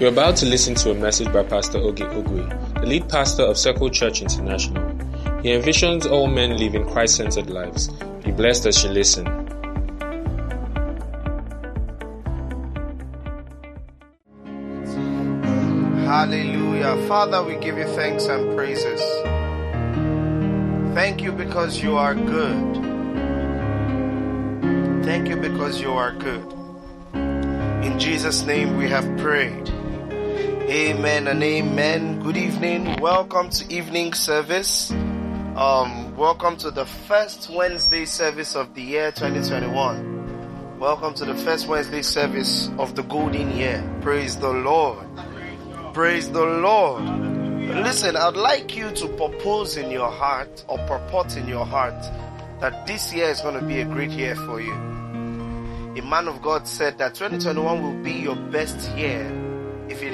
You're about to listen to a message by Pastor Oge Ogwe, the lead pastor of Circle Church International. He envisions all men living Christ centered lives. Be blessed as you listen. Hallelujah. Father, we give you thanks and praises. Thank you because you are good. Thank you because you are good. In Jesus' name we have prayed. Amen and amen. Good evening. Welcome to evening service. Um, welcome to the first Wednesday service of the year 2021. Welcome to the first Wednesday service of the golden year. Praise the Lord. Praise the Lord. Listen, I'd like you to propose in your heart or purport in your heart that this year is going to be a great year for you. A man of God said that 2021 will be your best year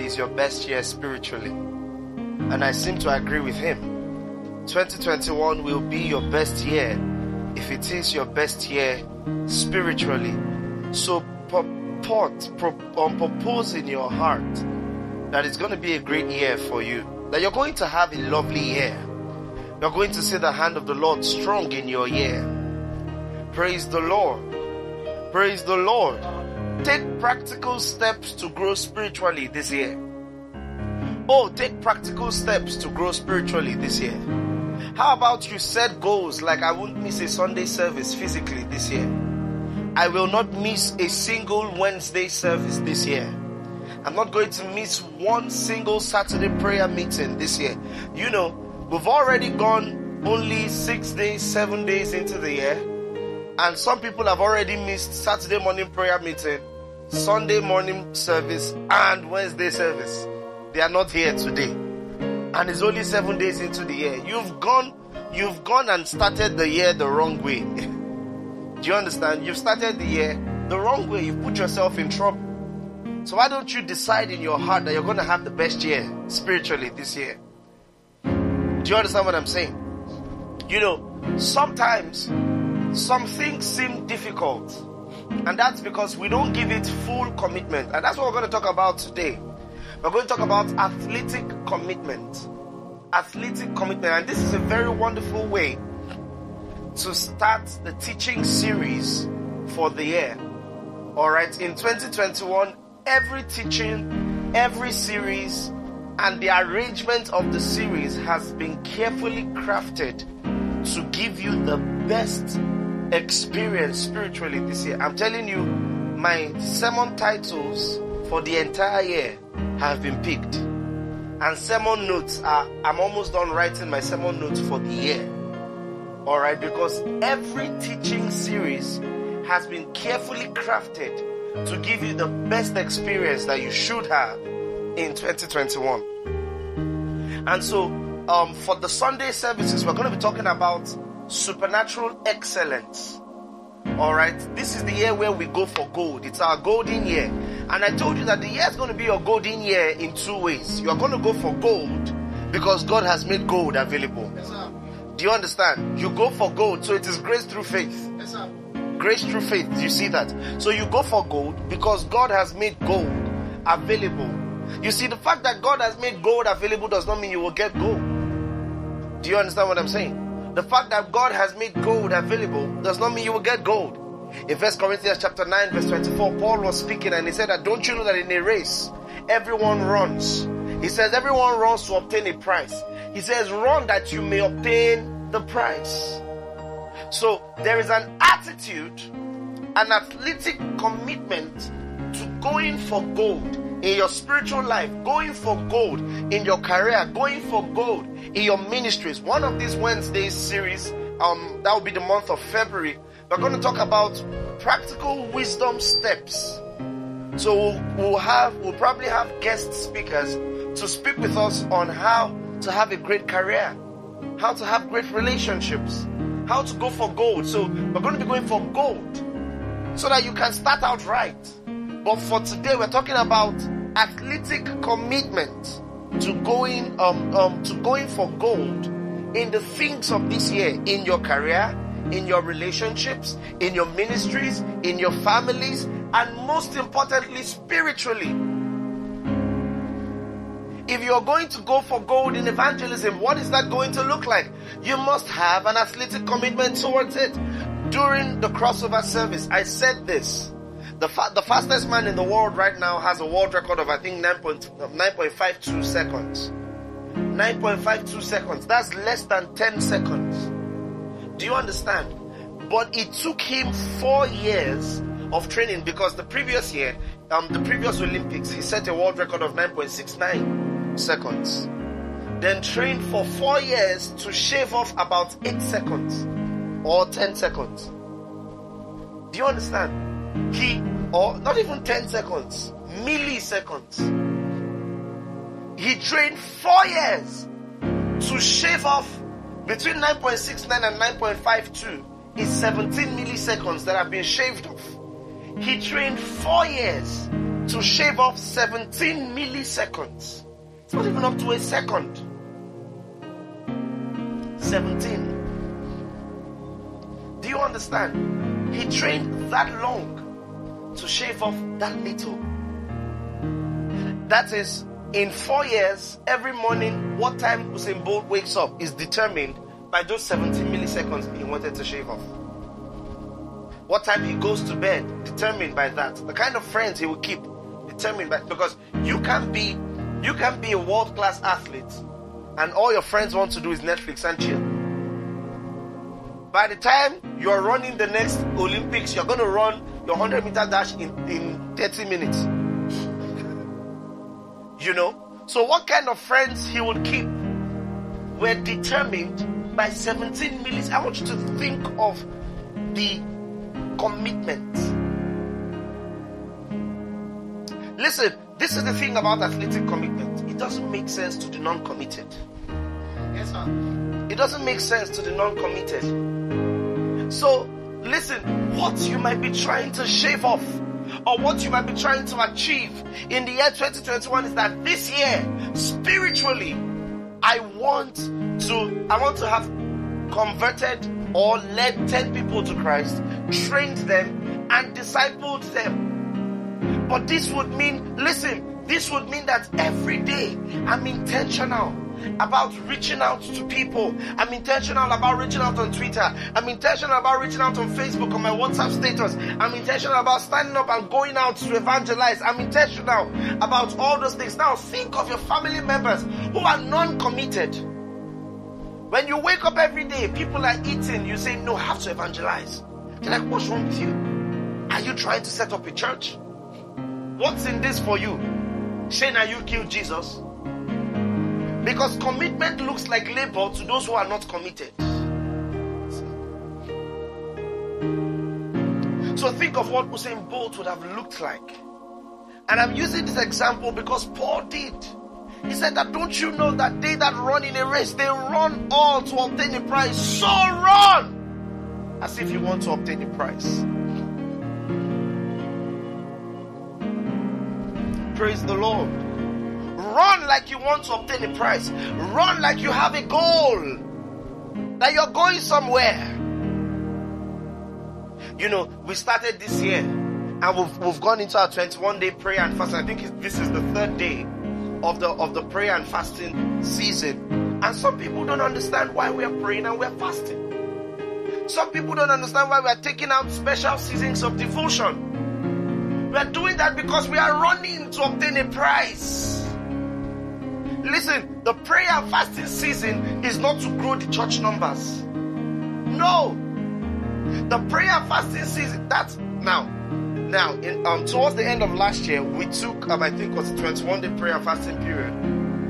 is your best year spiritually. And I seem to agree with him. 2021 will be your best year if it is your best year spiritually. So purport, pro, um, propose in your heart that it's going to be a great year for you. That you're going to have a lovely year. You're going to see the hand of the Lord strong in your year. Praise the Lord. Praise the Lord. Take practical steps to grow spiritually this year. Oh, take practical steps to grow spiritually this year. How about you set goals like I won't miss a Sunday service physically this year? I will not miss a single Wednesday service this year. I'm not going to miss one single Saturday prayer meeting this year. You know, we've already gone only six days, seven days into the year, and some people have already missed Saturday morning prayer meeting, Sunday morning service, and Wednesday service. They are not here today, and it's only seven days into the year. You've gone, you've gone and started the year the wrong way. Do you understand? You've started the year the wrong way. You've put yourself in trouble. So why don't you decide in your heart that you're going to have the best year spiritually this year? Do you understand what I'm saying? You know, sometimes some things seem difficult, and that's because we don't give it full commitment. And that's what we're going to talk about today. We're going to talk about athletic commitment. Athletic commitment. And this is a very wonderful way to start the teaching series for the year. All right, in 2021, every teaching, every series, and the arrangement of the series has been carefully crafted to give you the best experience spiritually this year. I'm telling you, my sermon titles for the entire year have been picked. And sermon notes are, I'm almost done writing my sermon notes for the year. Alright, because every teaching series has been carefully crafted to give you the best experience that you should have in 2021. And so, um, for the Sunday services, we're going to be talking about supernatural excellence. All right, this is the year where we go for gold. It's our golden year. And I told you that the year is going to be your golden year in two ways. You are going to go for gold because God has made gold available. Yes, Do you understand? You go for gold, so it is grace through faith. Yes, grace through faith. Do you see that? So you go for gold because God has made gold available. You see, the fact that God has made gold available does not mean you will get gold. Do you understand what I'm saying? The fact that God has made gold available does not mean you will get gold. In First Corinthians chapter 9, verse 24, Paul was speaking and he said that don't you know that in a race, everyone runs. He says everyone runs to obtain a prize. He says, run that you may obtain the prize. So there is an attitude, an athletic commitment to going for gold in your spiritual life, going for gold in your career, going for gold in your ministries. One of these Wednesdays series, um, that will be the month of February. We're going to talk about practical wisdom steps. So we'll, we'll have, we'll probably have guest speakers to speak with us on how to have a great career, how to have great relationships, how to go for gold. So we're going to be going for gold so that you can start out right. But for today, we're talking about athletic commitment to going um, um to going for gold in the things of this year in your career, in your relationships, in your ministries, in your families, and most importantly, spiritually. if you're going to go for gold in evangelism, what is that going to look like? You must have an athletic commitment towards it. During the crossover service, I said this. The, fa- the fastest man in the world right now has a world record of I think 9.52 seconds. 9.52 seconds. That's less than 10 seconds. Do you understand? But it took him four years of training because the previous year, um, the previous Olympics, he set a world record of 9.69 seconds. Then trained for four years to shave off about 8 seconds or 10 seconds. Do you understand? He, or not even 10 seconds, milliseconds. He trained four years to shave off between 9.69 and 9.52 is 17 milliseconds that have been shaved off. He trained four years to shave off 17 milliseconds. It's not even up to a second. 17. Do you understand? He trained that long to shave off that little. That is, in four years, every morning, what time Usain Bolt wakes up is determined by those 17 milliseconds he wanted to shave off. What time he goes to bed, determined by that. The kind of friends he will keep, determined by because you can be you can be a world class athlete and all your friends want to do is Netflix and chill. By the time you're running the next Olympics, you're gonna run your 100 meter dash in, in 30 minutes. you know? So what kind of friends he would keep were determined by 17 minutes. I want you to think of the commitment. Listen, this is the thing about athletic commitment. It doesn't make sense to the non-committed. Yes, sir. It doesn't make sense to the non-committed. So, listen, what you might be trying to shave off or what you might be trying to achieve in the year 2021 is that this year, spiritually, I want to, I want to have converted or led 10 people to Christ, trained them, and discipled them. But this would mean, listen, this would mean that every day I'm intentional about reaching out to people. I'm intentional about reaching out on Twitter. I'm intentional about reaching out on Facebook on my WhatsApp status. I'm intentional about standing up and going out to evangelize. I'm intentional about all those things. Now think of your family members who are non-committed. When you wake up every day, people are eating, you say, No, I have to evangelize. They're like, What's wrong with you? Are you trying to set up a church? What's in this for you? Shane, are you killed Jesus? Because commitment looks like labor to those who are not committed. So think of what Usain Bolt would have looked like. And I'm using this example because Paul did. He said that don't you know that they that run in a race, they run all to obtain a prize. So run as if you want to obtain a prize. Praise the Lord. Run like you want to obtain a prize. Run like you have a goal. That you're going somewhere. You know, we started this year and we've, we've gone into our 21 day prayer and fast. I think this is the third day of the of the prayer and fasting season. And some people don't understand why we are praying and we are fasting. Some people don't understand why we are taking out special seasons of devotion. We are doing that because we are running to obtain a prize. Listen, the prayer and fasting season is not to grow the church numbers. No. The prayer and fasting season, that's now now, in, um, towards the end of last year, we took, um, I think it was a 21 day prayer and fasting period,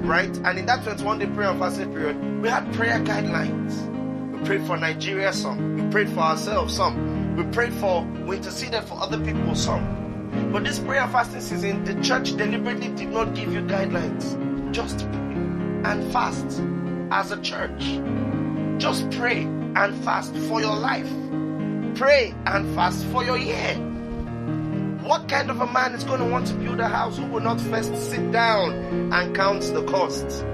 right? And in that 21 day prayer and fasting period, we had prayer guidelines. We prayed for Nigeria some, we prayed for ourselves some, we prayed for, we interceded for other people some. But this prayer and fasting season, the church deliberately did not give you guidelines. Just pray and fast as a church. Just pray and fast for your life. Pray and fast for your year. What kind of a man is going to want to build a house who will not first sit down and count the costs?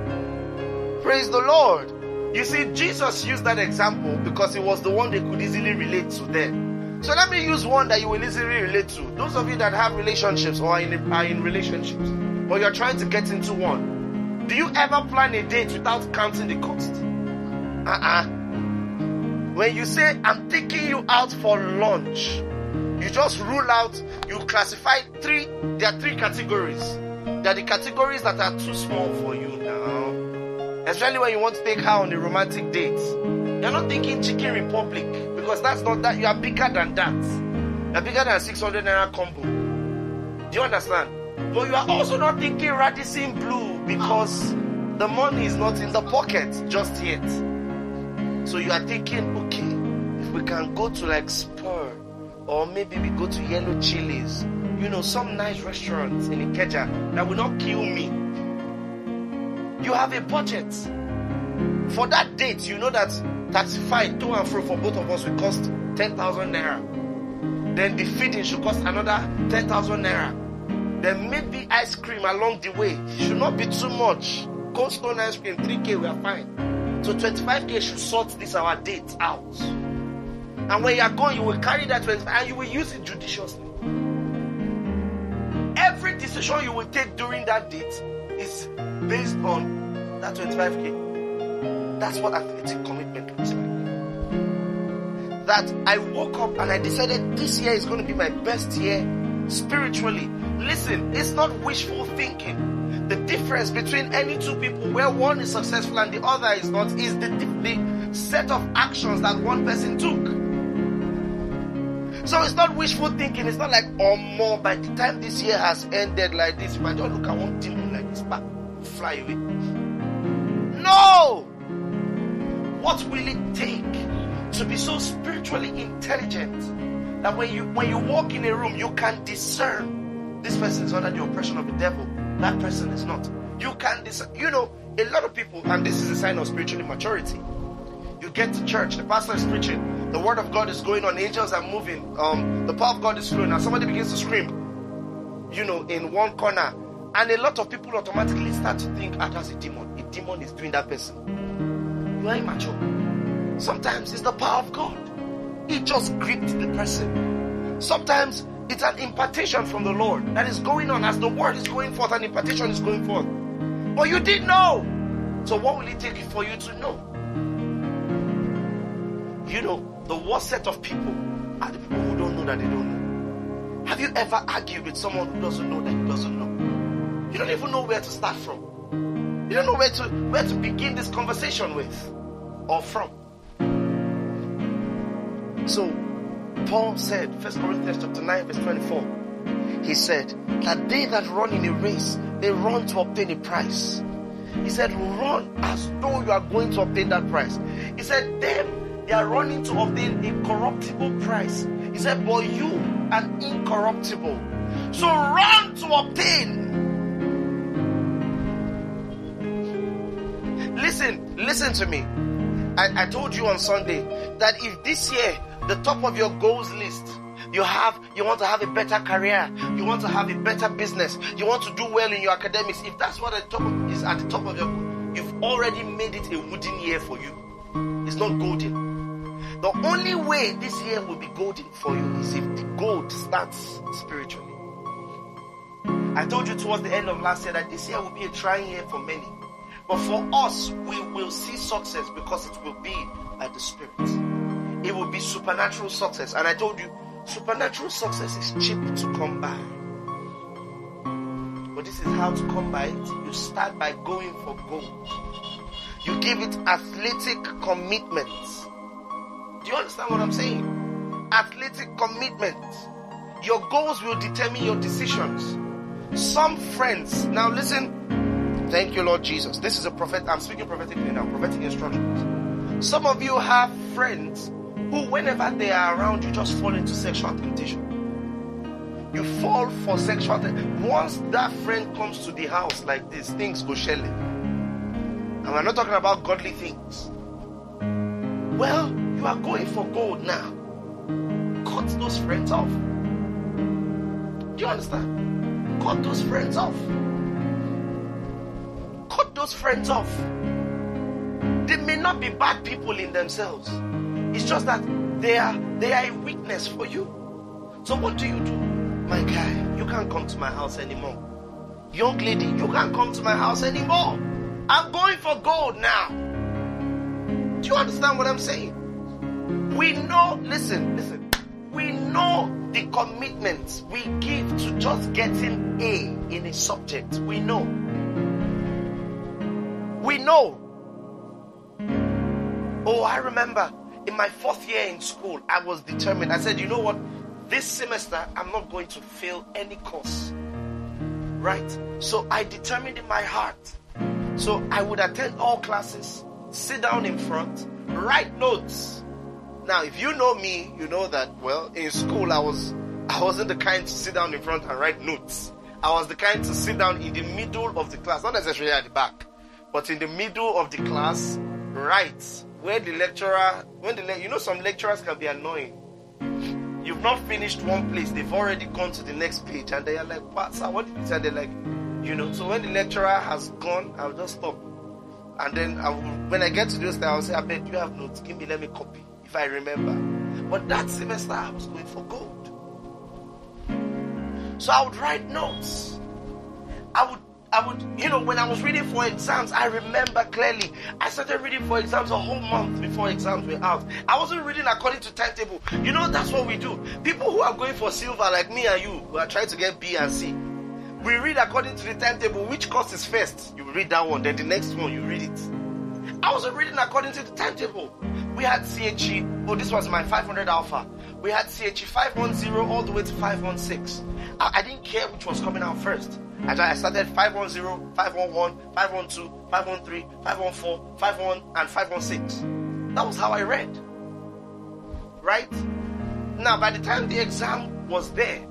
Praise the Lord. You see, Jesus used that example because it was the one they could easily relate to then. So let me use one that you will easily relate to. Those of you that have relationships or are in, are in relationships, but you're trying to get into one. Do you ever plan a date without counting the cost? Uh-uh. When you say, I'm taking you out for lunch, you just rule out, you classify three, there are three categories. There are the categories that are too small for you now. Especially when you want to take her on a romantic date. You're not thinking Chicken Republic because that's not that. You are bigger than that. You're bigger than 600 naira combo. Do you understand? But you are also not thinking Radisson Blu because the money is not in the pocket just yet. So you are thinking, okay, if we can go to like Spur or maybe we go to Yellow Chilies, you know, some nice restaurants in Ikeja that will not kill me. You have a budget. For that date, you know that taxify to and fro for both of us will cost 10,000 naira. Then the feeding should cost another 10,000 naira. Then maybe ice cream along the way. It should not be too much. Cold stone ice cream, 3k, we are fine. So 25k should sort this our date out. And when you are going, you will carry that 25 and you will use it judiciously. Every decision you will take during that date is based on that 25k. That's what athletic commitment looks like. That I woke up and I decided this year is going to be my best year spiritually. Listen, it's not wishful thinking. The difference between any two people where one is successful and the other is not is the, the set of actions that one person took. So it's not wishful thinking. It's not like, oh, more by the time this year has ended like this, if I don't look at one demon like this, back, fly away. No! What will it take to be so spiritually intelligent that when you when you walk in a room, you can discern this person is under the oppression of the devil, that person is not. You can discern. You know, a lot of people, and this is a sign of spiritual immaturity. You get to church, the pastor is preaching, the word of God is going on, angels are moving, um, the power of God is flowing, and somebody begins to scream, you know, in one corner, and a lot of people automatically start to think, ah, that's a demon. A demon is doing that person. You are immature. Sometimes it's the power of God. It just gripped the person. Sometimes it's an impartation from the Lord that is going on as the word is going forth, an impartation is going forth. But you didn't know. So what will it take for you to know? You know, the worst set of people are the people who don't know that they don't know. Have you ever argued with someone who doesn't know that he doesn't know? You don't even know where to start from. You don't know where to where to begin this conversation with or from. So Paul said, 1 Corinthians chapter 9, verse 24. He said that they that run in a race, they run to obtain a prize. He said, run as though you are going to obtain that prize. He said, them, they are running to obtain a corruptible prize. He said, but you, an incorruptible. So run to obtain. Listen, listen to me. I, I told you on Sunday that if this year the top of your goals list. You have you want to have a better career. You want to have a better business. You want to do well in your academics. If that's what the top of, is at the top of your you've already made it a wooden year for you. It's not golden. The only way this year will be golden for you is if the gold starts spiritually. I told you towards the end of last year that this year will be a trying year for many. But for us we will see success because it will be by the spirit it will be supernatural success. And I told you, supernatural success is cheap to come by. But this is how to come by it. You start by going for gold. You give it athletic commitment. Do you understand what I'm saying? Athletic commitment. Your goals will determine your decisions. Some friends, now listen, thank you, Lord Jesus. This is a prophet, I'm speaking prophetically now, prophetic instructions. Some of you have friends who, whenever they are around, you just fall into sexual temptation. You fall for sexual temptation. Once that friend comes to the house like this, things go shelling. And we're not talking about godly things. Well, you are going for gold now. Cut those friends off. Do you understand? Cut those friends off. Cut those friends off. They may not be bad people in themselves. It's just that they are they are a weakness for you. So what do you do? My guy, you can't come to my house anymore. young lady, you can't come to my house anymore. I'm going for gold now. Do you understand what I'm saying? We know, listen, listen, we know the commitments we give to just getting A in a subject. We know. We know. Oh, I remember in my fourth year in school, I was determined. I said, you know what? This semester, I'm not going to fail any course. Right? So I determined in my heart. So I would attend all classes, sit down in front, write notes. Now, if you know me, you know that, well, in school, I was, I wasn't the kind to sit down in front and write notes. I was the kind to sit down in the middle of the class, not necessarily at the back, but in the middle of the class, write where the lecturer, when the you know some lecturers can be annoying. You've not finished one place, they've already gone to the next page, and they are like, "Pastor, what did you say?" They're like, you know. So when the lecturer has gone, I'll just stop, and then I will, when I get to those, I'll say, "I bet you have notes. Give me, let me copy if I remember." But that semester, I was going for gold, so I would write notes. I would I would, you know, when I was reading for exams, I remember clearly. I started reading for exams a whole month before exams were out. I wasn't reading according to timetable. You know, that's what we do. People who are going for silver, like me and you, who are trying to get B and C, we read according to the timetable. Which course is first? You read that one, then the next one, you read it. I wasn't reading according to the timetable. We had CHE, oh, this was my 500 alpha. We had CHE 510 all the way to 516. I, I didn't care which was coming out first. I started 510, 511, 512, 513, 514, 51, and 516. That was how I read. Right? Now, by the time the exam was there,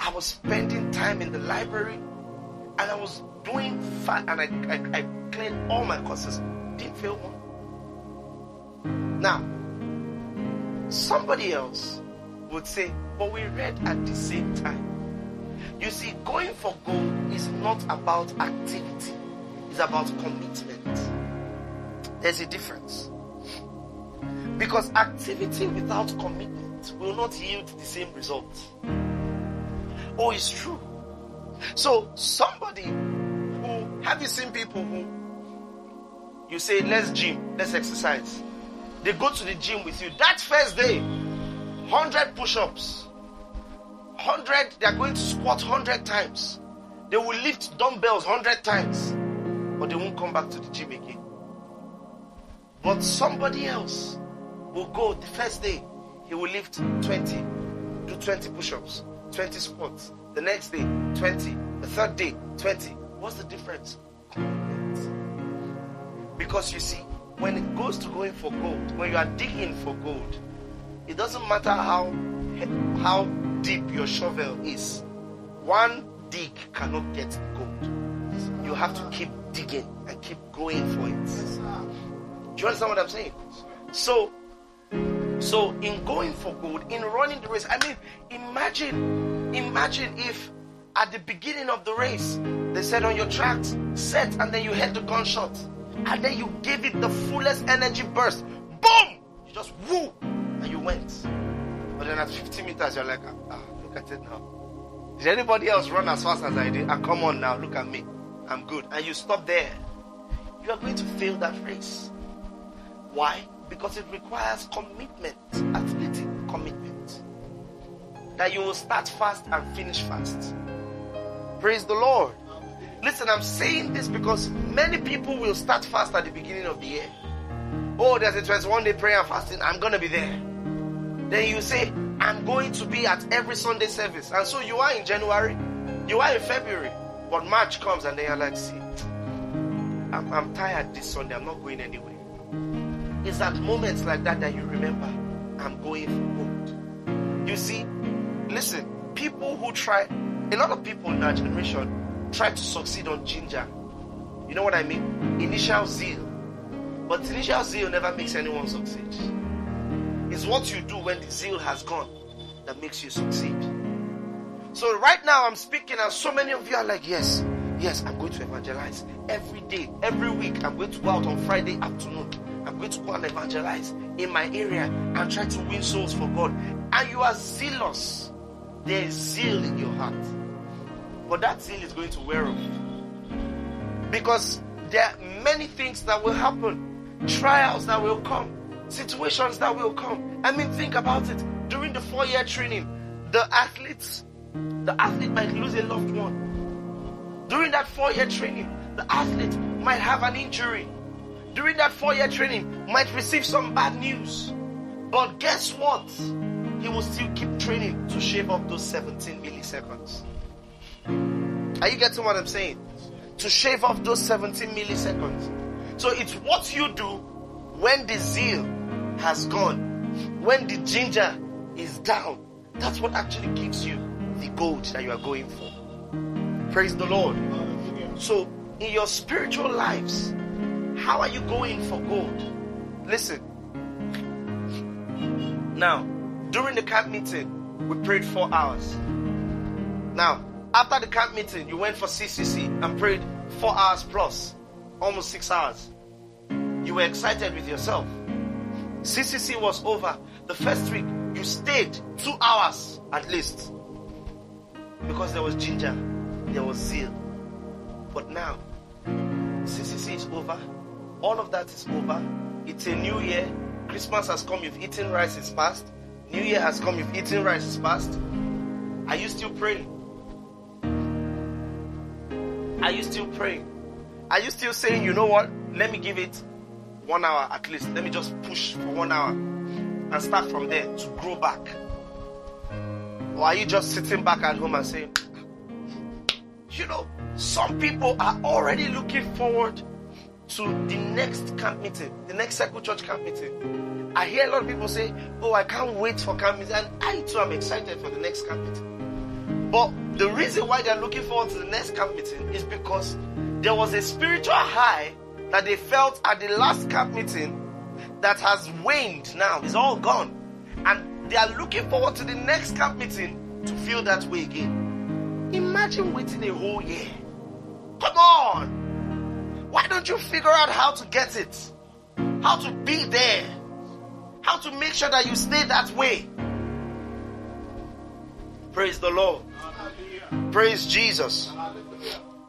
I was spending time in the library and I was doing fine and I, I, I cleared all my courses. Didn't fail one. Now, somebody else would say, but we read at the same time. You see, going for gold is not about activity, it's about commitment. There's a difference. Because activity without commitment will not yield the same result. Oh, it's true. So, somebody who have you seen people who you say, let's gym, let's exercise. They go to the gym with you. That first day, 100 push ups, 100, they are going to squat 100 times. They will lift dumbbells 100 times, but they won't come back to the gym again. But somebody else will go the first day, he will lift 20, do 20 push ups, 20 squats. The next day, 20. The third day, 20. What's the difference? Because you see, when it goes to going for gold, when you are digging for gold, it doesn't matter how how deep your shovel is. One dig cannot get gold. You have to keep digging and keep going for it. Do you understand what I'm saying? So, so in going for gold, in running the race, I mean, imagine, imagine if at the beginning of the race they said on your tracks, set, and then you heard the gunshot, and then you gave it the fullest energy burst. Boom! You just woo, and you went. But then at 50 meters, you're like, ah, look at it now. Did anybody else run as fast as I did? Ah, come on now, look at me. I'm good. And you stop there. You are going to fail that race. Why? Because it requires commitment, athletic commitment. That you will start fast and finish fast. Praise the Lord. Listen, I'm saying this because many people will start fast at the beginning of the year. Oh, there's a 21 day prayer and fasting. I'm going to be there. Then you say, I'm going to be at every Sunday service. And so you are in January, you are in February, but March comes and then you're like, see, I'm, I'm tired this Sunday, I'm not going anywhere. It's at moments like that that you remember, I'm going for gold. You see, listen, people who try, a lot of people in our generation try to succeed on ginger. You know what I mean? Initial zeal. But initial zeal never makes anyone succeed. It's what you do when the zeal has gone that makes you succeed. So right now I'm speaking and so many of you are like, yes, yes, I'm going to evangelize every day, every week. I'm going to go out on Friday afternoon. I'm going to go and evangelize in my area and try to win souls for God. And you are zealous. There is zeal in your heart. But that zeal is going to wear off. Because there are many things that will happen, trials that will come, situations that will come. I mean, think about it. During the four year training, the athletes, the athlete might lose a loved one. During that four year training, the athlete might have an injury. During that four year training, might receive some bad news. But guess what? He will still keep training to shave off those 17 milliseconds. Are you getting what I'm saying? To shave off those 17 milliseconds. So it's what you do when the zeal has gone, when the ginger is down. That's what actually gives you the gold that you are going for. Praise the Lord. So, in your spiritual lives, how are you going for gold? Listen. Now, during the camp meeting, we prayed four hours. Now, after the camp meeting, you went for CCC and prayed four hours plus, almost six hours. You were excited with yourself. CCC was over. The first week, you stayed two hours at least because there was ginger, there was zeal. But now, CCC is over. All of that is over. It's a new year. Christmas has come. You've eaten rice. It's past. New year has come. You've eaten rice. It's past. Are you still praying? Are you still praying? Are you still saying, you know what? Let me give it one hour at least. Let me just push for one hour and start from there to grow back. Or are you just sitting back at home and saying, you know, some people are already looking forward to the next camp meeting, the next Circle Church camp meeting. I hear a lot of people say, Oh, I can't wait for camp meeting. And I too am excited for the next camp meeting. But the reason why they're looking forward to the next camp meeting is because there was a spiritual high that they felt at the last camp meeting that has waned now. is all gone. And they are looking forward to the next camp meeting to feel that way again. Imagine waiting a whole year. Come on. Why don't you figure out how to get it? How to be there? How to make sure that you stay that way? Praise the Lord. Praise Jesus.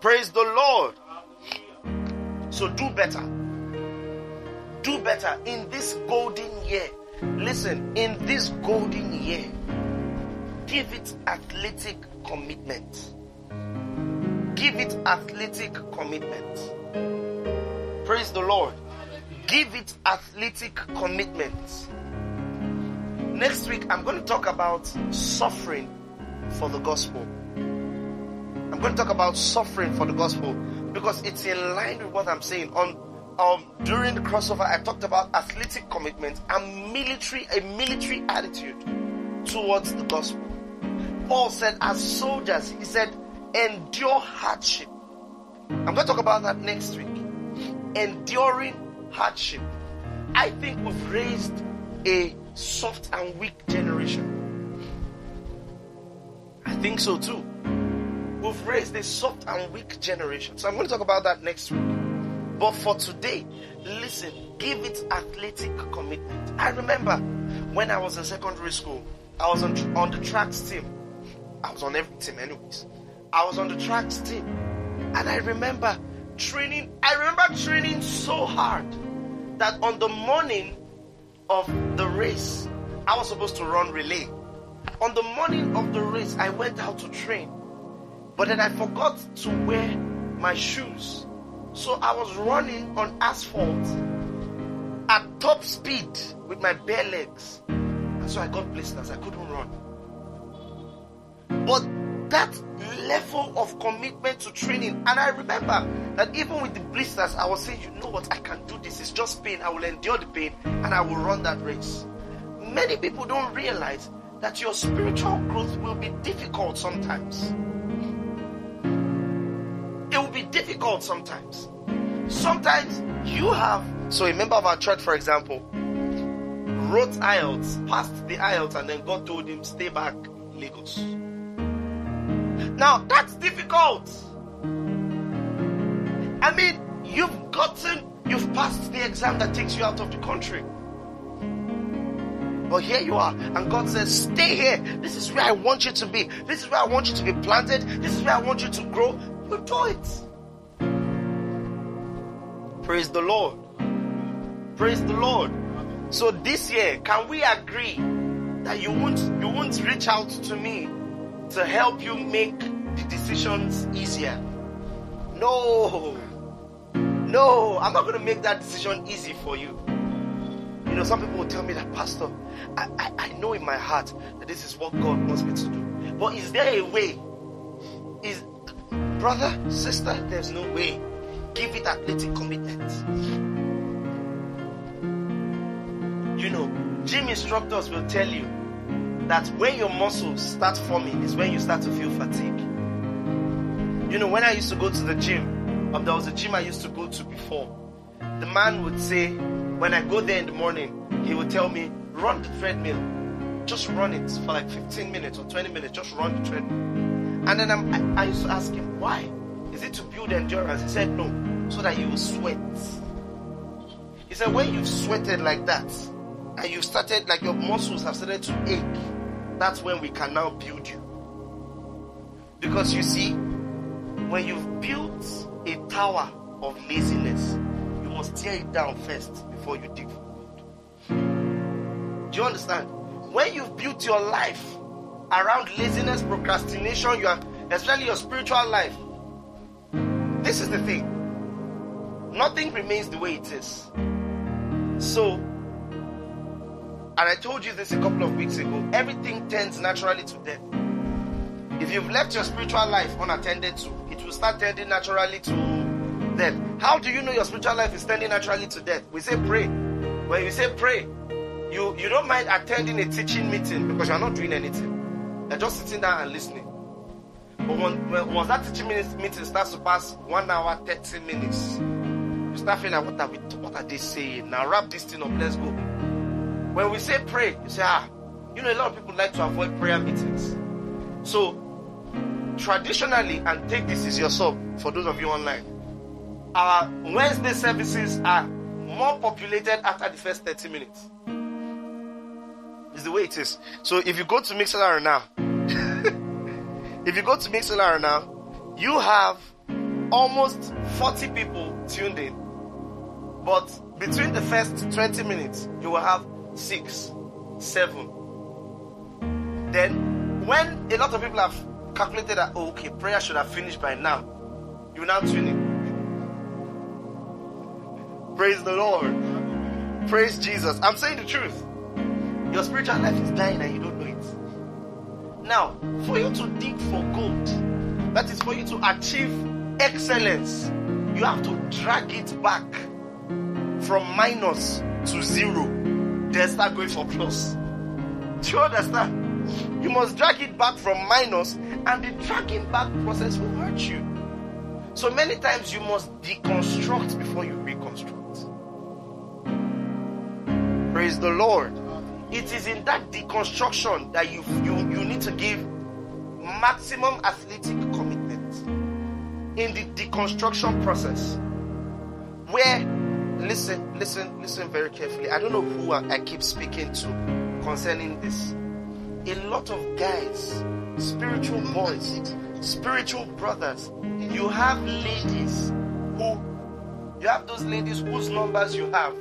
Praise the Lord. So do better. Do better in this golden year. Listen, in this golden year, give it athletic commitment. Give it athletic commitment. Praise the Lord. Give it athletic commitment. Next week, I'm going to talk about suffering for the gospel. I'm going to talk about suffering for the gospel because it's in line with what I'm saying. On um, during the crossover, I talked about athletic commitment and military, a military attitude towards the gospel. Paul said, as soldiers, he said, endure hardship. I'm going to talk about that next week. Enduring hardship. I think we've raised a soft and weak generation. I think so too. We've raised a soft and weak generation. So I'm going to talk about that next week. But for today, listen, give it athletic commitment. I remember when I was in secondary school, I was on, on the tracks team. I was on every team, anyways. I was on the tracks team. And I remember training, I remember training so hard that on the morning of the race, I was supposed to run relay. On the morning of the race, I went out to train. But then I forgot to wear my shoes. So I was running on asphalt at top speed with my bare legs. And so I got blisters. I couldn't run. But that level of commitment to training, and I remember that even with the blisters, I was saying, you know what, I can do this. It's just pain. I will endure the pain and I will run that race. Many people don't realize that your spiritual growth will be difficult sometimes. Be difficult sometimes. Sometimes you have, so a member of our church, for example, wrote IELTS, passed the IELTS, and then God told him, stay back, Lagos. Now, that's difficult. I mean, you've gotten, you've passed the exam that takes you out of the country. But here you are. And God says, stay here. This is where I want you to be. This is where I want you to be planted. This is where I want you to grow. You do it. Praise the Lord. Praise the Lord. So this year, can we agree that you won't you won't reach out to me to help you make the decisions easier? No. No, I'm not going to make that decision easy for you. You know, some people will tell me that, Pastor, I, I, I know in my heart that this is what God wants me to do. But is there a way? Is brother, sister, there's no way. Give it athletic commitment. You know, gym instructors will tell you that when your muscles start forming is when you start to feel fatigue. You know, when I used to go to the gym, um, there was a gym I used to go to before. The man would say, when I go there in the morning, he would tell me, run the treadmill. Just run it for like 15 minutes or 20 minutes. Just run the treadmill. And then I'm, I, I used to ask him, why? Is it to build endurance? He said, no, so that you will sweat. He said, when you've sweated like that, and you started, like your muscles have started to ache, that's when we can now build you. Because you see, when you've built a tower of laziness, you must tear it down first before you dig for gold. Do you understand? When you've built your life around laziness, procrastination, you have, especially your spiritual life, this is the thing. Nothing remains the way it is. So, and I told you this a couple of weeks ago, everything tends naturally to death. If you've left your spiritual life unattended to, it will start tending naturally to death. How do you know your spiritual life is tending naturally to death? We say pray. When you say pray, you, you don't mind attending a teaching meeting because you're not doing anything. You're just sitting down and listening. But when, when, once that teaching meeting starts to pass one hour, 30 minutes, you start feeling like, what are, we, what are they saying? Now wrap this thing up, let's go. When we say pray, you say, ah, you know, a lot of people like to avoid prayer meetings. So, traditionally, and take this as your sub for those of you online, our Wednesday services are more populated after the first 30 minutes. Is the way it is. So if you go to Mixlr now, if you go to Mixlr now, you have almost 40 people tuned in. But between the first 20 minutes, you will have six, seven. Then, when a lot of people have calculated that, oh, okay, prayer should have finished by now, you now tune in. Praise the Lord. Praise Jesus. I'm saying the truth. Your spiritual life is dying and you don't. Now, for you to dig for gold, that is for you to achieve excellence, you have to drag it back from minus to zero. Then start going for plus. Do you understand? You must drag it back from minus, and the dragging back process will hurt you. So many times you must deconstruct before you reconstruct. Praise the Lord. It is in that deconstruction that you, you, need to give maximum athletic commitment. In the deconstruction process, where, listen, listen, listen very carefully. I don't know who I, I keep speaking to concerning this. A lot of guys, spiritual boys, spiritual brothers, you have ladies who, you have those ladies whose numbers you have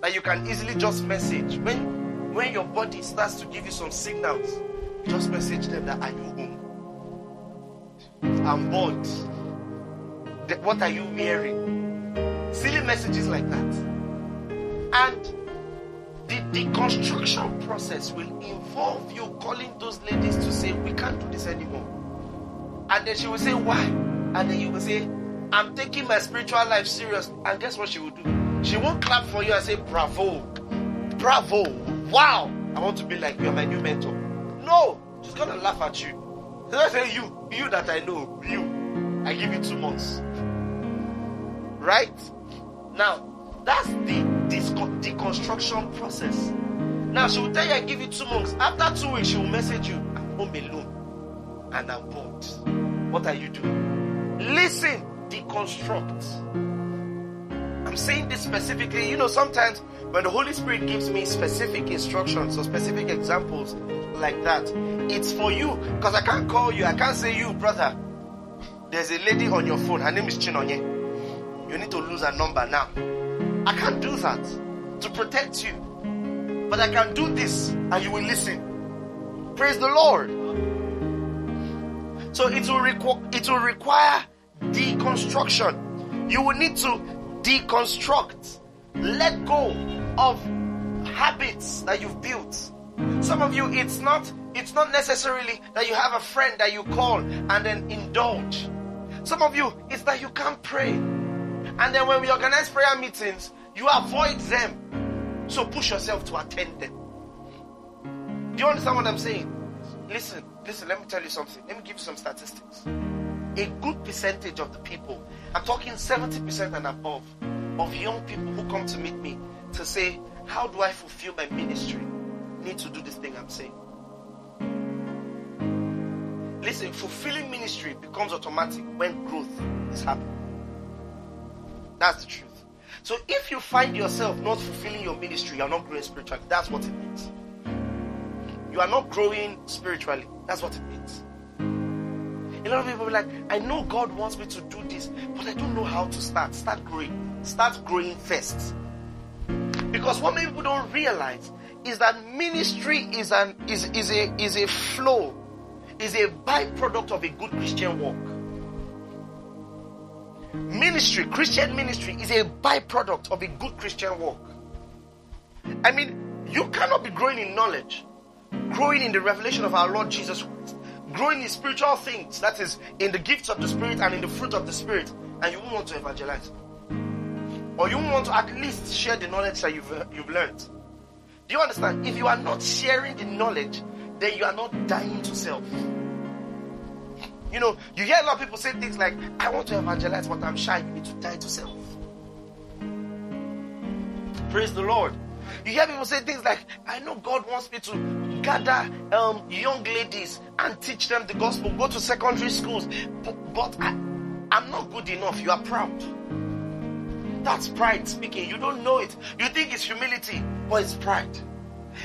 that you can easily just message. When when your body starts to give you some signals, just message them that are you home? I'm bored. What are you wearing? Silly messages like that. And the deconstruction process will involve you calling those ladies to say, We can't do this anymore. And then she will say, Why? And then you will say, I'm taking my spiritual life serious. And guess what she will do? She won't clap for you and say, Bravo, bravo, wow, I want to be like you, are my new mentor. No, she's gonna laugh at you. She's gonna say, You, you that I know, you, I give you two months. Right? Now, that's the deconstruction process. Now, she will tell you, I give you two months. After two weeks, she will message you, I'm home alone and I'm bored. What are you doing? Listen, deconstruct. I'm saying this specifically. You know, sometimes when the Holy Spirit gives me specific instructions or specific examples like that, it's for you. Because I can't call you, I can't say you, brother. There's a lady on your phone, her name is Chinonye. You need to lose her number now. I can't do that to protect you. But I can do this and you will listen. Praise the Lord. So it will require it will require deconstruction. You will need to deconstruct, let go of habits that you've built. Some of you, it's not it's not necessarily that you have a friend that you call and then indulge. Some of you, it's that you can't pray. And then when we organize prayer meetings, you avoid them. So push yourself to attend them. Do you understand what I'm saying? Listen, listen, let me tell you something. Let me give you some statistics. A good percentage of the people, I'm talking 70% and above, of young people who come to meet me to say, How do I fulfill my ministry? Need to do this thing I'm saying. Listen, fulfilling ministry becomes automatic when growth is happening. That's the truth. So if you find yourself not fulfilling your ministry, you're not growing spiritually. That's what it means. You are not growing spiritually. That's what it means. A lot of people are like, I know God wants me to do this, but I don't know how to start. Start growing. Start growing first. Because what many people don't realize is that ministry is an is, is a is a flow, is a byproduct of a good Christian walk. Ministry, Christian ministry is a byproduct of a good Christian walk. I mean, you cannot be growing in knowledge, growing in the revelation of our Lord Jesus Christ, growing in spiritual things, that is, in the gifts of the Spirit and in the fruit of the Spirit, and you want to evangelize. Or you want to at least share the knowledge that you've, uh, you've learned. Do you understand? If you are not sharing the knowledge, then you are not dying to self. You know, you hear a lot of people say things like, I want to evangelize, but I'm shy. You need to die to self. Praise the Lord. You hear people say things like, I know God wants me to gather um, young ladies and teach them the gospel, go to secondary schools, but, but I, I'm not good enough. You are proud. That's pride speaking. You don't know it. You think it's humility, but it's pride.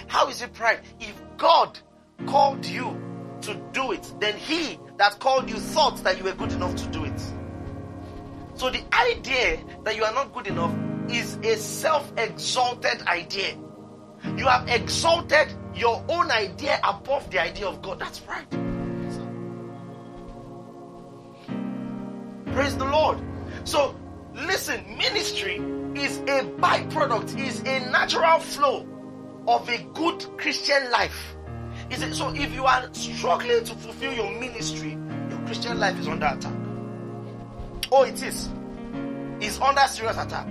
How is it pride? If God called you to do it, then He that called you thought that you were good enough to do it. So the idea that you are not good enough is a self exalted idea. You have exalted your own idea above the idea of God. That's right. Praise the Lord. So Listen, ministry is a byproduct, is a natural flow of a good Christian life. Is it so if you are struggling to fulfill your ministry, your Christian life is under attack. Oh, it is. It's under serious attack.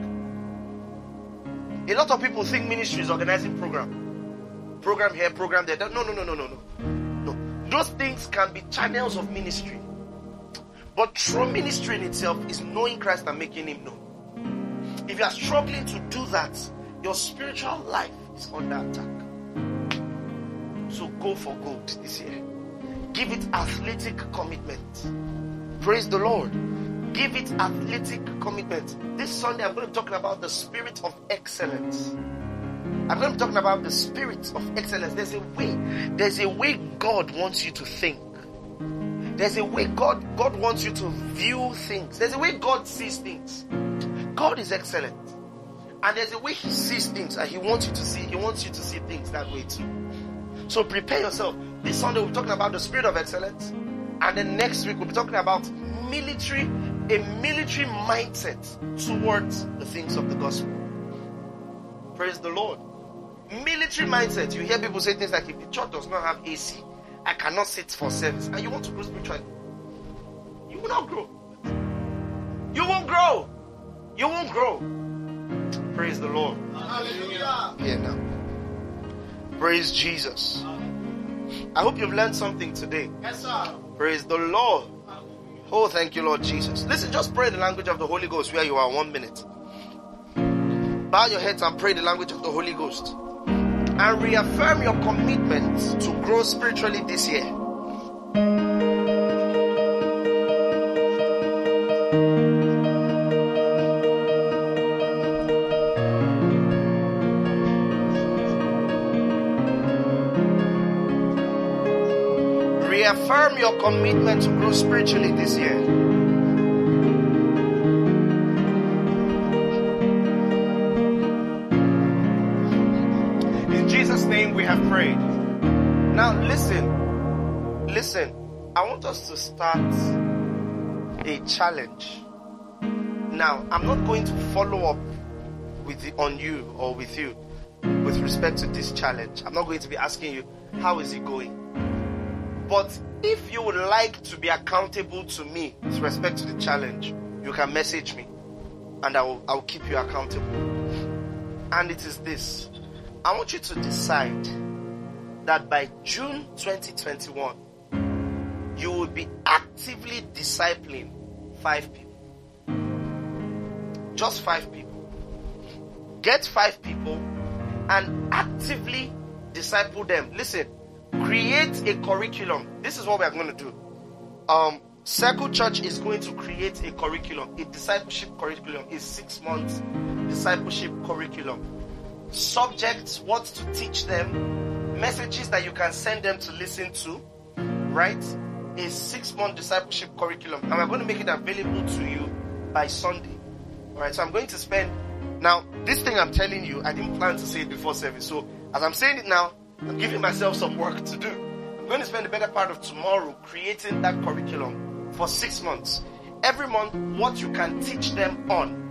A lot of people think ministry is organizing program. Program here, program there. No, no, no, no, no, no. No. Those things can be channels of ministry. But true ministry in itself is knowing Christ and making Him known. If you are struggling to do that, your spiritual life is under attack. So go for gold this year. Give it athletic commitment. Praise the Lord. Give it athletic commitment. This Sunday, I'm going to be talking about the spirit of excellence. I'm going to be talking about the spirit of excellence. There's a way, there's a way God wants you to think. There's a way God God wants you to view things. There's a way God sees things. God is excellent. And there's a way he sees things and he wants you to see he wants you to see things that way too. So prepare yourself. This Sunday we're talking about the spirit of excellence. And then next week we'll be talking about military, a military mindset towards the things of the gospel. Praise the Lord. Military mindset. You hear people say things like if the church does not have AC, I cannot sit for service. And you want to grow spiritually. You will not grow. You won't grow. You won't grow. Praise the Lord. Hallelujah. Here now. Praise Jesus. I hope you've learned something today. Yes, sir. Praise the Lord. Oh, thank you, Lord Jesus. Listen, just pray the language of the Holy Ghost where you are one minute bow your heads and pray the language of the Holy Ghost and reaffirm your commitment to grow spiritually this year. Reaffirm your commitment to grow spiritually this year. We have prayed. Now listen, listen. I want us to start a challenge. Now, I'm not going to follow up with the, on you or with you with respect to this challenge. I'm not going to be asking you how is it going. But if you would like to be accountable to me with respect to the challenge, you can message me and I will, I will keep you accountable. And it is this I want you to decide that by June 2021, you will be actively discipling five people. Just five people. Get five people and actively disciple them. Listen, create a curriculum. This is what we are going to do. Um, Circle Church is going to create a curriculum, a discipleship curriculum, a six month discipleship curriculum. Subjects, what to teach them, messages that you can send them to listen to, right? A six month discipleship curriculum, and we're going to make it available to you by Sunday. All right, so I'm going to spend now, this thing I'm telling you, I didn't plan to say it before service. So, as I'm saying it now, I'm giving myself some work to do. I'm going to spend the better part of tomorrow creating that curriculum for six months. Every month, what you can teach them on,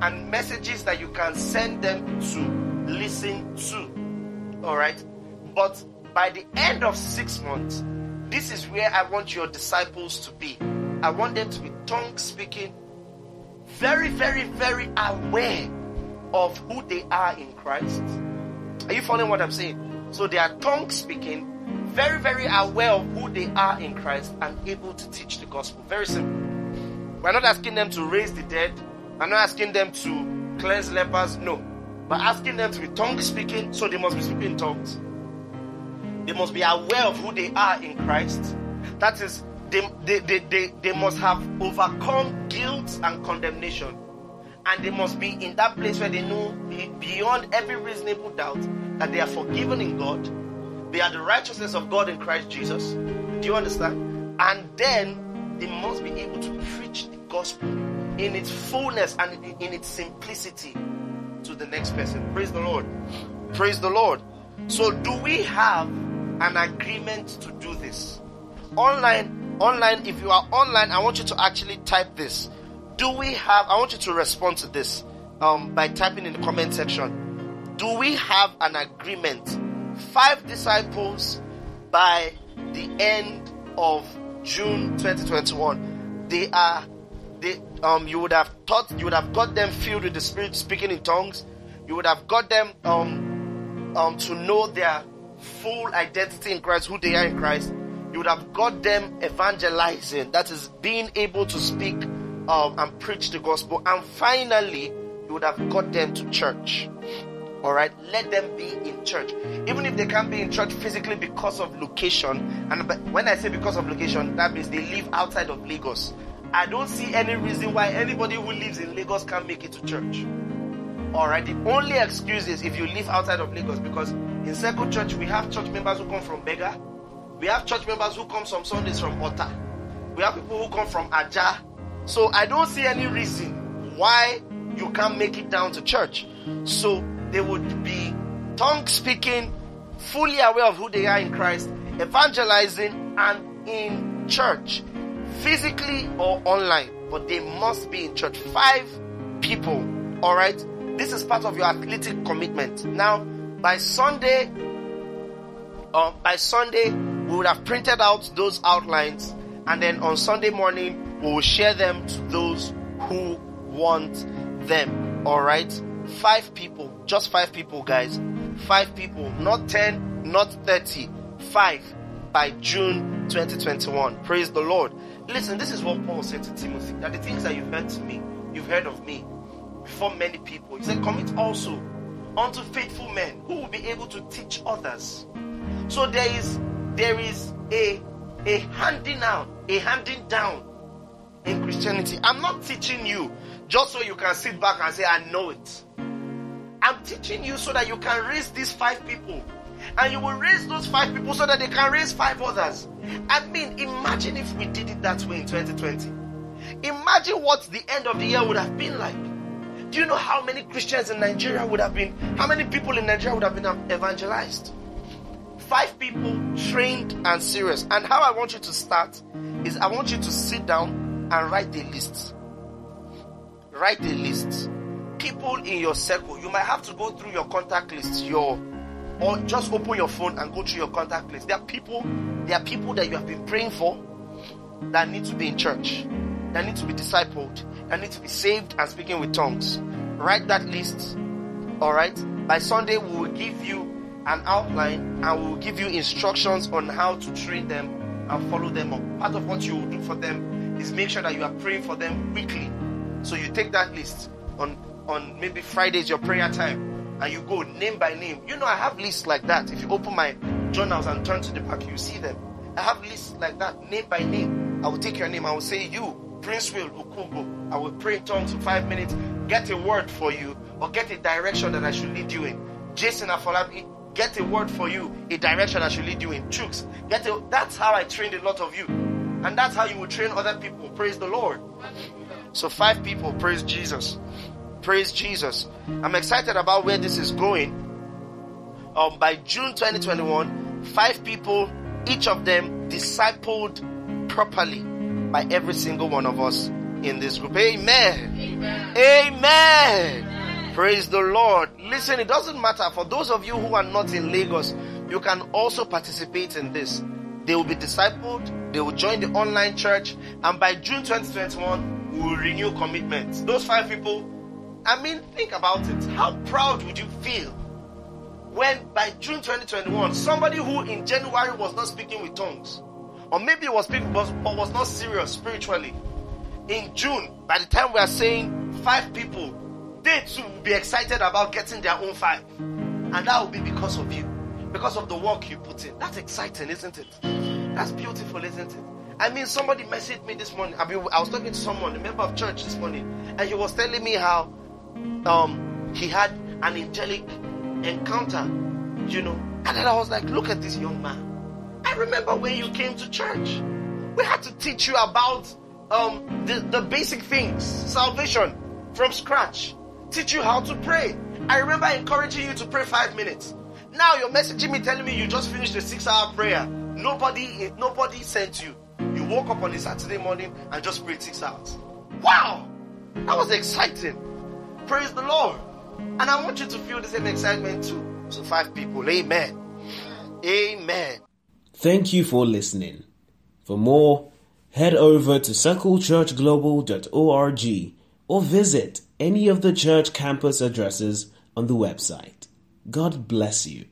and messages that you can send them to listen to. Alright? But by the end of six months, this is where I want your disciples to be. I want them to be tongue speaking, very, very, very aware of who they are in Christ. Are you following what I'm saying? So they are tongue speaking, very, very aware of who they are in Christ and able to teach the gospel. Very simple. We're not asking them to raise the dead. We're not asking them to cleanse lepers. No. We're asking them to be tongue speaking, so they must be speaking tongues. They must be aware of who they are in Christ. That is, they, they, they, they, they must have overcome guilt and condemnation. And they must be in that place where they know beyond every reasonable doubt that they are forgiven in God. They are the righteousness of God in Christ Jesus. Do you understand? And then they must be able to preach the gospel in its fullness and in its simplicity to the next person. Praise the Lord. Praise the Lord. So, do we have an agreement to do this? Online, online, if you are online, I want you to actually type this. Do we have, I want you to respond to this um, by typing in the comment section. Do we have an agreement? Five disciples by the end of June 2021. They are, they, um, you would have taught, you would have got them filled with the Spirit, speaking in tongues. You would have got them um, um, to know their full identity in Christ, who they are in Christ. You would have got them evangelizing, that is, being able to speak um, and preach the gospel. And finally, you would have got them to church. All right, let them be in church, even if they can't be in church physically because of location. And when I say because of location, that means they live outside of Lagos. I don't see any reason why anybody who lives in Lagos can't make it to church. Alright, the only excuse is if you live outside of Lagos because in Circle Church we have church members who come from Bega, we have church members who come some Sundays from Ota, we have people who come from Aja. So I don't see any reason why you can't make it down to church. So they would be tongue speaking, fully aware of who they are in Christ, evangelizing, and in church, physically or online. But they must be in church. Five people, all right? This is part of your athletic commitment. Now, by Sunday, uh, by Sunday, we would have printed out those outlines, and then on Sunday morning, we will share them to those who want them. All right, five people, just five people, guys. Five people, not ten, not thirty. Five by June 2021. Praise the Lord. Listen, this is what Paul said to Timothy. That the things that you've heard to me, you've heard of me before many people. He said, Commit also unto faithful men who will be able to teach others. So there is there is a a handing out, a handing down in Christianity. I'm not teaching you just so you can sit back and say, I know it. I'm teaching you so that you can raise these five people And you will raise those five people so that they can raise five others. I mean, imagine if we did it that way in 2020. Imagine what the end of the year would have been like. Do you know how many Christians in Nigeria would have been, how many people in Nigeria would have been um, evangelized? Five people trained and serious. And how I want you to start is I want you to sit down and write the list. Write the list. People in your circle, you might have to go through your contact list, your or just open your phone and go through your contact list. There are people, there are people that you have been praying for that need to be in church, that need to be discipled, that need to be saved and speaking with tongues. Write that list. All right. By Sunday, we will give you an outline and we will give you instructions on how to train them and follow them up. Part of what you will do for them is make sure that you are praying for them weekly. So you take that list on on maybe Fridays your prayer time and you go name by name. You know I have lists like that. If you open my journals and turn to the back, you see them. I have lists like that, name by name. I will take your name. I will say you, Prince Will Ukubo. I will pray in tongues for five minutes, get a word for you, or get a direction that I should lead you in. Jason Afolabi, get a word for you, a direction I should lead you in. Chooks, get a, that's how I trained a lot of you. And that's how you will train other people. Praise the Lord. So five people, praise Jesus. Praise Jesus. I'm excited about where this is going. Um, by June 2021, five people, each of them discipled properly by every single one of us in this group. Amen. Amen. Amen. Praise the Lord. Listen, it doesn't matter. For those of you who are not in Lagos, you can also participate in this. They will be discipled, they will join the online church, and by June 2021, we will renew commitments. Those five people, I mean, think about it. How proud would you feel when by June 2021, somebody who in January was not speaking with tongues, or maybe was speaking but was not serious spiritually, in June, by the time we are saying five people, they too will be excited about getting their own five. And that will be because of you, because of the work you put in. That's exciting, isn't it? That's beautiful, isn't it? I mean, somebody messaged me this morning. I mean, I was talking to someone, a member of church this morning, and he was telling me how um, he had an angelic encounter, you know. And then I was like, look at this young man. I remember when you came to church. We had to teach you about um, the, the basic things, salvation from scratch, teach you how to pray. I remember encouraging you to pray five minutes. Now you're messaging me telling me you just finished a six hour prayer. Nobody, nobody sent you. You woke up on a Saturday morning and just prayed six hours. Wow! That was exciting. Praise the Lord. And I want you to feel the same excitement too. So five people. Amen. Amen. Thank you for listening. For more, head over to circlechurchglobal.org or visit any of the church campus addresses on the website. God bless you.